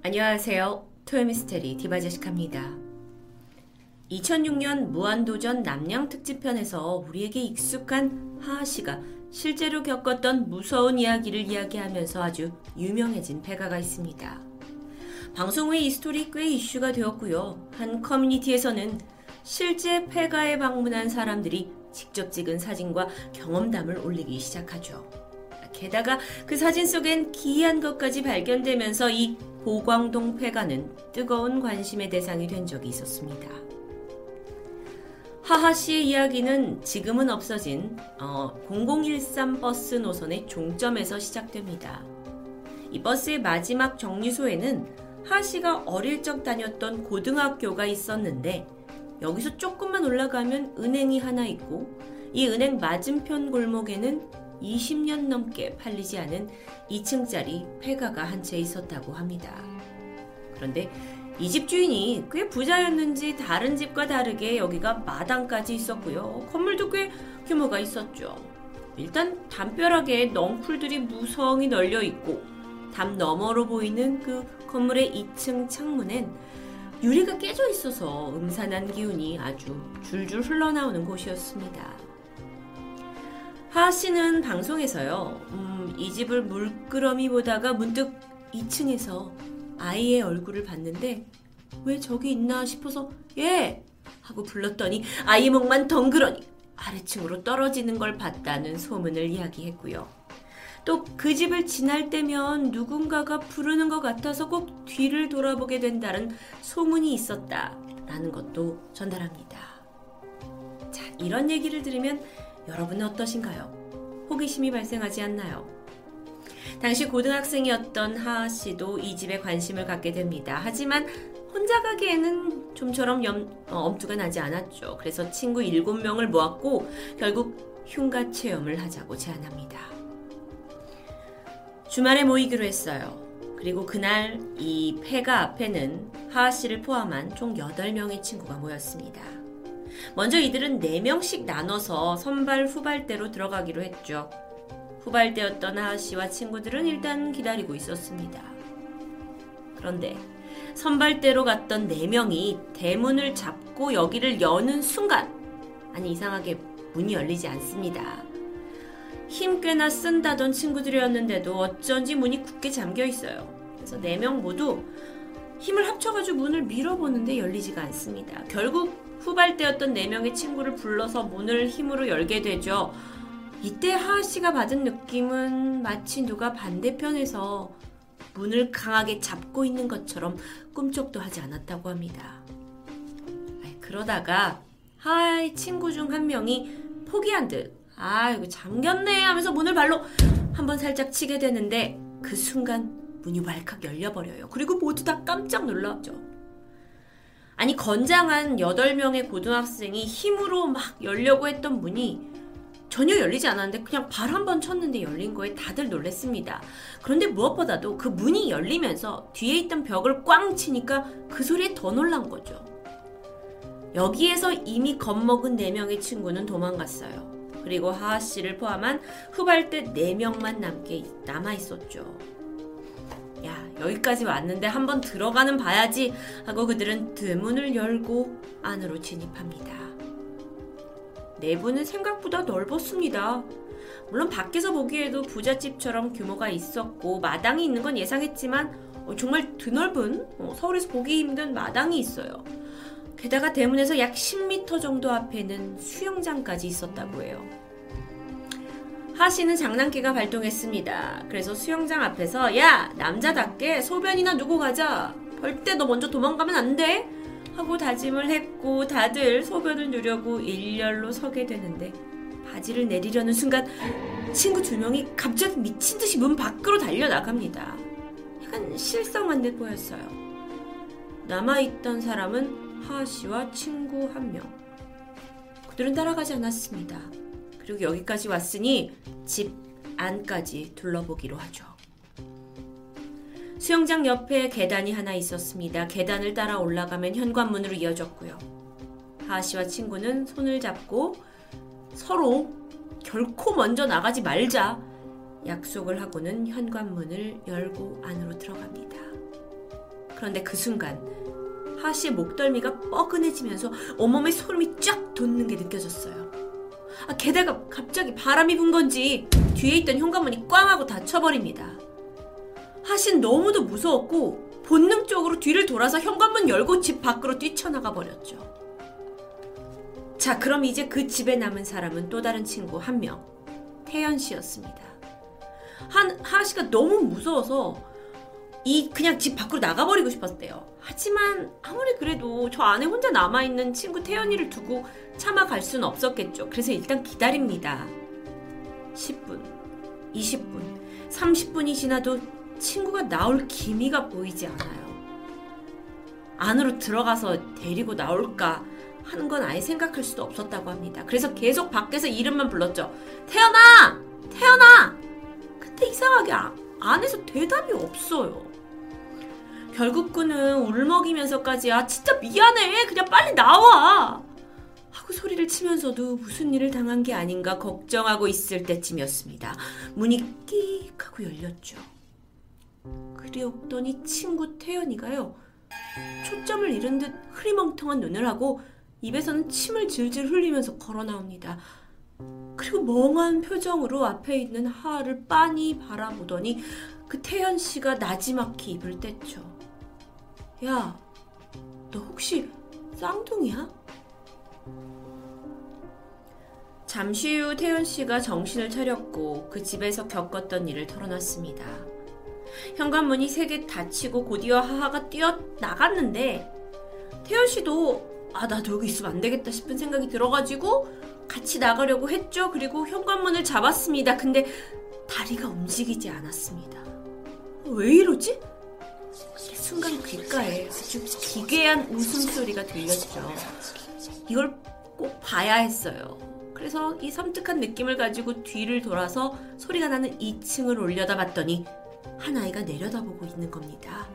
안녕하세요. 토요미스테리 디바제식합니다. 2006년 무한도전 남양 특집편에서 우리에게 익숙한 하하 씨가 실제로 겪었던 무서운 이야기를 이야기하면서 아주 유명해진 폐가가 있습니다. 방송 후에 이 스토리 꽤 이슈가 되었고요. 한 커뮤니티에서는 실제 폐가에 방문한 사람들이 직접 찍은 사진과 경험담을 올리기 시작하죠. 게다가 그 사진 속엔 기이한 것까지 발견되면서 이 보광동 폐가는 뜨거운 관심의 대상이 된 적이 있었습니다. 하하 씨의 이야기는 지금은 없어진 어, 0013 버스 노선의 종점에서 시작됩니다. 이 버스의 마지막 정류소에는 하 씨가 어릴 적 다녔던 고등학교가 있었는데 여기서 조금만 올라가면 은행이 하나 있고 이 은행 맞은편 골목에는 20년 넘게 팔리지 않은 2층짜리 폐가가 한 채 있었다고 합니다. 그런데 이 집 주인이 꽤 부자였는지 다른 집과 다르게 여기가 마당까지 있었고요. 건물도 꽤 규모가 있었죠. 일단 담벼락에 넝쿨들이 무성히 널려 있고 담 너머로 보이는 그 건물의 2층 창문엔 유리가 깨져 있어서 음산한 기운이 아주 줄줄 흘러나오는 곳이었습니다. 하하 씨는 방송에서요, 음, 이 집을 물끄러미 보다가 문득 2층에서 아이의 얼굴을 봤는데, 왜 저기 있나 싶어서, 예! 하고 불렀더니 아이 목만 덩그러니 아래층으로 떨어지는 걸 봤다는 소문을 이야기했고요. 또 그 집을 지날 때면 누군가가 부르는 것 같아서 꼭 뒤를 돌아보게 된다는 소문이 있었다라는 것도 전달합니다. 자, 이런 얘기를 들으면 여러분은 어떠신가요? 호기심이 발생하지 않나요? 당시 고등학생이었던 하하 씨도 이 집에 관심을 갖게 됩니다. 하지만 혼자 가기에는 좀처럼 염, 어, 엄두가 나지 않았죠. 그래서 친구 7명을 모았고 결국 흉가 체험을 하자고 제안합니다. 주말에 모이기로 했어요. 그리고 그날 이 폐가 앞에는 하하 씨를 포함한 총 8명의 친구가 모였습니다. 먼저 이들은 4명씩 나눠서 선발 후발대로 들어가기로 했죠. 후발대였던 하하 씨와 친구들은 일단 기다리고 있었습니다. 그런데 선발대로 갔던 4명이 대문을 잡고 여기를 여는 순간 아니 이상하게 문이 열리지 않습니다. 힘 꽤나 쓴다던 친구들이었는데도 어쩐지 문이 굳게 잠겨 있어요. 그래서 4명 모두 힘을 합쳐가지고 문을 밀어보는데 열리지가 않습니다. 결국 후발대였던 4명의 친구를 불러서 문을 힘으로 열게 되죠. 이때 하하 씨가 받은 느낌은 마치 누가 반대편에서 문을 강하게 잡고 있는 것처럼 꿈쩍도 하지 않았다고 합니다. 그러다가 하하의 친구 중 한 명이 포기한 듯, 아, 이거 잠겼네 하면서 문을 발로 한번 살짝 치게 되는데 그 순간 문이 왈칵 열려버려요. 그리고 모두 다 깜짝 놀랐죠. 아니 건장한 8명의 고등학생이 힘으로 막 열려고 했던 문이 전혀 열리지 않았는데 그냥 발 한 번 쳤는데 열린 거에 다들 놀랬습니다. 그런데 무엇보다도 그 문이 열리면서 뒤에 있던 벽을 꽝 치니까 그 소리에 더 놀란 거죠. 여기에서 이미 겁먹은 4명의 친구는 도망갔어요. 그리고 하하 씨를 포함한 후발대 4명만 남게 남아 있었죠. 야, 여기까지 왔는데 한번 들어가는 봐야지 하고 그들은 드문을 열고 안으로 진입합니다. 내부는 생각보다 넓었습니다. 물론 밖에서 보기에도 부잣집처럼 규모가 있었고 마당이 있는 건 예상했지만 어, 정말 드넓은 어, 서울에서 보기 힘든 마당이 있어요. 게다가 대문에서 약 10m 정도 앞에는 수영장까지 있었다고 해요. 하씨는 장난기가 발동했습니다. 그래서 수영장 앞에서 야 남자답게 소변이나 누고 가자. 절대 너 먼저 도망가면 안 돼. 하고 다짐을 했고 다들 소변을 누려고 일렬로 서게 되는데 바지를 내리려는 순간 친구 두 명이 갑자기 미친 듯이 문 밖으로 달려 나갑니다. 약간 실성한 듯 보였어요. 남아있던 사람은 하하 씨와 친구 한 명. 그들은 따라가지 않았습니다. 그리고 여기까지 왔으니 집 안까지 둘러보기로 하죠. 수영장 옆에 계단이 하나 있었습니다. 계단을 따라 올라가면 현관문으로 이어졌고요. 하하 씨와 친구는 손을 잡고 서로 결코 먼저 나가지 말자 약속을 하고는 현관문을 열고 안으로 들어갑니다. 그런데 그 순간 하 씨의 목덜미가 뻐근해지면서 온몸에 소름이 쫙 돋는 게 느껴졌어요. 아, 게다가 갑자기 바람이 분 건지 뒤에 있던 현관문이 꽝 하고 닫혀버립니다. 하신 너무도 무서웠고 본능적으로 뒤를 돌아서 현관문 열고 집 밖으로 뛰쳐나가 버렸죠. 자, 그럼 이제 그 집에 남은 사람은 또 다른 친구 한 명, 태연 씨였습니다. 한, 하하 씨가 너무 무서워서 이 그냥 집 밖으로 나가버리고 싶었대요. 하지만 아무리 그래도 저 안에 혼자 남아있는 친구 태연이를 두고 참아 갈 수는 없었겠죠. 그래서 일단 기다립니다. 10분, 20분, 30분이 지나도 친구가 나올 기미가 보이지 않아요. 안으로 들어가서 데리고 나올까 하는 건 아예 생각할 수도 없었다고 합니다. 그래서 계속 밖에서 이름만 불렀죠. 태연아! 태연아! 근데 이상하게 아, 안에서 대답이 없어요. 그는 울먹이면서까지 아 진짜 미안해 그냥 빨리 나와 하고 소리를 치면서도 무슨 일을 당한 게 아닌가 걱정하고 있을 때쯤이었습니다. 문이 끽 하고 열렸죠. 그리었더니 친구 태연이가요. 초점을 잃은 듯 흐리멍텅한 눈을 하고 입에서는 침을 질질 흘리면서 걸어 나옵니다. 그리고 멍한 표정으로 앞에 있는 하하를 빤히 바라보더니 그 태연 씨가 나지막히 입을 뗐죠. 야, 너 혹시 쌍둥이야? 잠시 후 태연 씨가 정신을 차렸고 그 집에서 겪었던 일을 털어놨습니다. 현관문이 세 개 닫히고 곧이어 하하가 뛰어 나갔는데 태연 씨도 아 나도 여기 있으면 안 되겠다 싶은 생각이 들어가지고 같이 나가려고 했죠. 그리고 현관문을 잡았습니다. 근데 다리가 움직이지 않았습니다. 왜 이러지? 순간 귓가에 아주 기괴한 웃음소리가 들렸죠. 이걸 꼭 봐야 했어요. 그래서 이 섬뜩한 느낌을 가지고 뒤를 돌아서 소리가 나는 2층을 올려다 봤더니 한 아이가 내려다보고 있는 겁니다.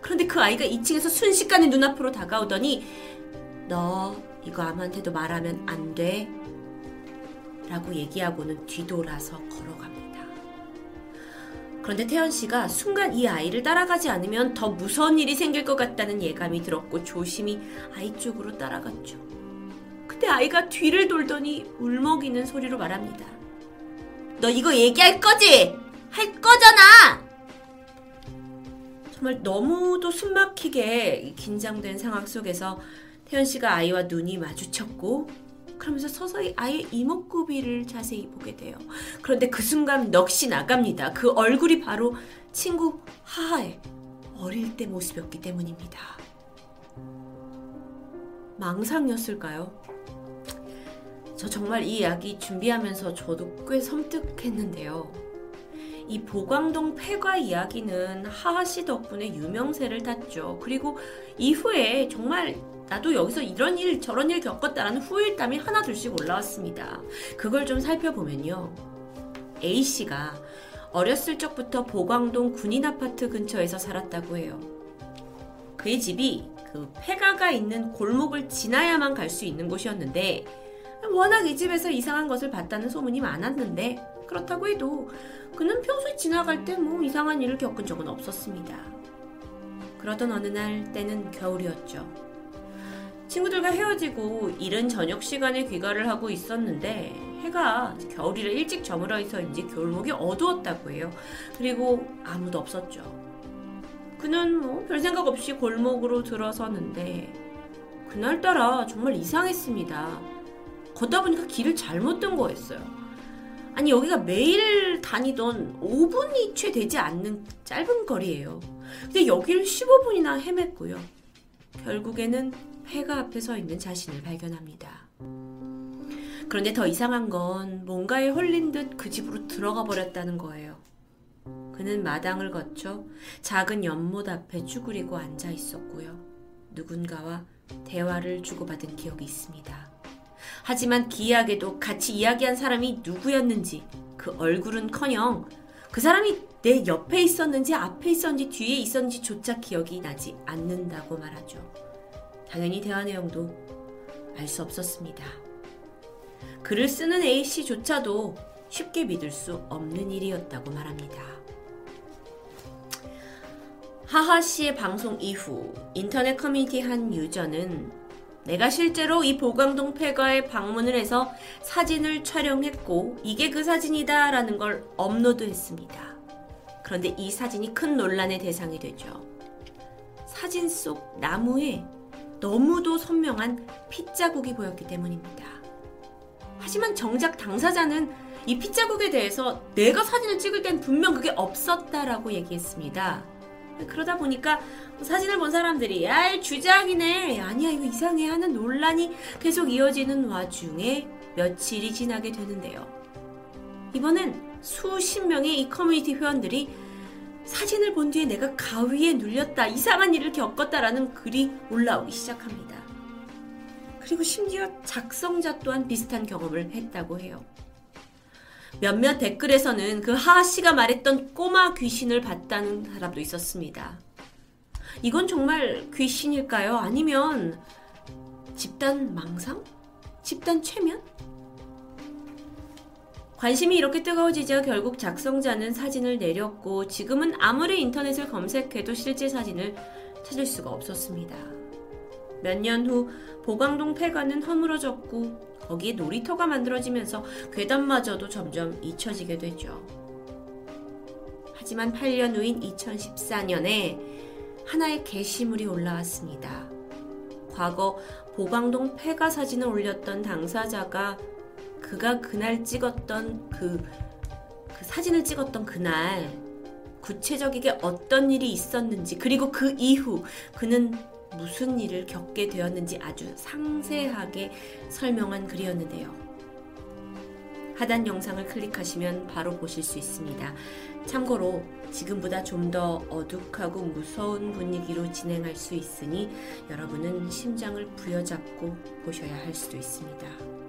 그런데 그 아이가 2층에서 순식간에 눈앞으로 다가오더니 너 이거 아무한테도 말하면 안 돼. 라고 얘기하고는 뒤돌아서 걸어갑니다. 그런데 태연 씨가 순간 이 아이를 따라가지 않으면 더 무서운 일이 생길 것 같다는 예감이 들었고 조심히 아이 쪽으로 따라갔죠. 근데 아이가 뒤를 돌더니 울먹이는 소리로 말합니다. 너 이거 얘기할 거지? 할 거잖아! 정말 너무도 숨막히게 긴장된 상황 속에서 태연 씨가 아이와 눈이 마주쳤고 그러면서 서서히 아예 이목구비를 자세히 보게 돼요. 그런데 그 순간 넋이 나갑니다. 그 얼굴이 바로 친구 하하의 어릴 때 모습이었기 때문입니다. 망상이었을까요? 저 정말 이 이야기 준비하면서 저도 꽤 섬뜩했는데요. 이 보광동 폐가 이야기는 하하 씨 덕분에 유명세를 탔죠. 그리고 이후에 정말 나도 여기서 이런 일 저런 일 겪었다라는 후일담이 하나둘씩 올라왔습니다. 그걸 좀 살펴보면요. A씨가 어렸을 적부터 보광동 군인 아파트 근처에서 살았다고 해요. 그의 집이 그 폐가가 있는 골목을 지나야만 갈 수 있는 곳이었는데 워낙 이 집에서 이상한 것을 봤다는 소문이 많았는데 그렇다고 해도 그는 평소에 지나갈 때 뭐 이상한 일을 겪은 적은 없었습니다. 그러던 어느 날 때는 겨울이었죠. 친구들과 헤어지고 이른 저녁 시간에 귀가를 하고 있었는데 해가 겨울이라 일찍 저물어 있어인지 골목이 어두웠다고 해요. 그리고 아무도 없었죠. 그는 뭐 별 생각 없이 골목으로 들어서는데 그날따라 정말 이상했습니다. 걷다 보니까 길을 잘못 든 거였어요. 아니 여기가 매일 다니던 5분이 채 되지 않는 짧은 거리예요. 근데 여기를 15분이나 헤맸고요. 결국에는 폐가 앞에 서 있는 자신을 발견합니다. 그런데 더 이상한 건 뭔가에 홀린 듯 그 집으로 들어가 버렸다는 거예요. 그는 마당을 거쳐 작은 연못 앞에 쭈그리고 앉아 있었고요. 누군가와 대화를 주고받은 기억이 있습니다. 하지만 기이하게도 같이 이야기한 사람이 누구였는지 그 얼굴은 커녕 그 사람이 내 옆에 있었는지 앞에 있었는지 뒤에 있었는지 조차 기억이 나지 않는다고 말하죠. 당연히 대화 내용도 알 수 없었습니다. 글을 쓰는 A씨조차도 쉽게 믿을 수 없는 일이었다고 말합니다. 하하 씨의 방송 이후 인터넷 커뮤니티 한 유저는 내가 실제로 이 보강동 폐가에 방문을 해서 사진을 촬영했고 이게 그 사진이다 라는 걸 업로드했습니다. 그런데 이 사진이 큰 논란의 대상이 되죠. 사진 속 나무에 너무도 선명한 핏자국이 보였기 때문입니다. 하지만 정작 당사자는 이 핏자국에 대해서 내가 사진을 찍을 땐 분명 그게 없었다라고 얘기했습니다. 그러다 보니까 사진을 본 사람들이 야 주작이네 아니야 이거 이상해 하는 논란이 계속 이어지는 와중에 며칠이 지나게 되는데요. 이번엔 수십 명의 이 커뮤니티 회원들이 사진을 본 뒤에 내가 가위에 눌렸다 이상한 일을 겪었다라는 글이 올라오기 시작합니다. 그리고 심지어 작성자 또한 비슷한 경험을 했다고 해요. 몇몇 댓글에서는 그 하하 씨가 말했던 꼬마 귀신을 봤다는 사람도 있었습니다. 이건 정말 귀신일까요? 아니면 집단 망상? 집단 최면? 관심이 이렇게 뜨거워지자 결국 작성자는 사진을 내렸고 지금은 아무리 인터넷을 검색해도 실제 사진을 찾을 수가 없었습니다. 몇 년 후 보강동 폐가는 허물어졌고 거기에 놀이터가 만들어지면서 괴담마저도 점점 잊혀지게 되죠. 하지만 8년 후인 2014년에 하나의 게시물이 올라왔습니다. 과거 보강동 폐가 사진을 올렸던 당사자가 그가 그날 찍었던 그, 그 사진을 찍었던 그날 구체적이게 어떤 일이 있었는지 그리고 그 이후 그는 무슨 일을 겪게 되었는지 아주 상세하게 설명한 글이었는데요. 하단 영상을 클릭하시면 바로 보실 수 있습니다. 참고로 지금보다 좀 더 어둑하고 무서운 분위기로 진행할 수 있으니 여러분은 심장을 부여잡고 보셔야 할 수도 있습니다.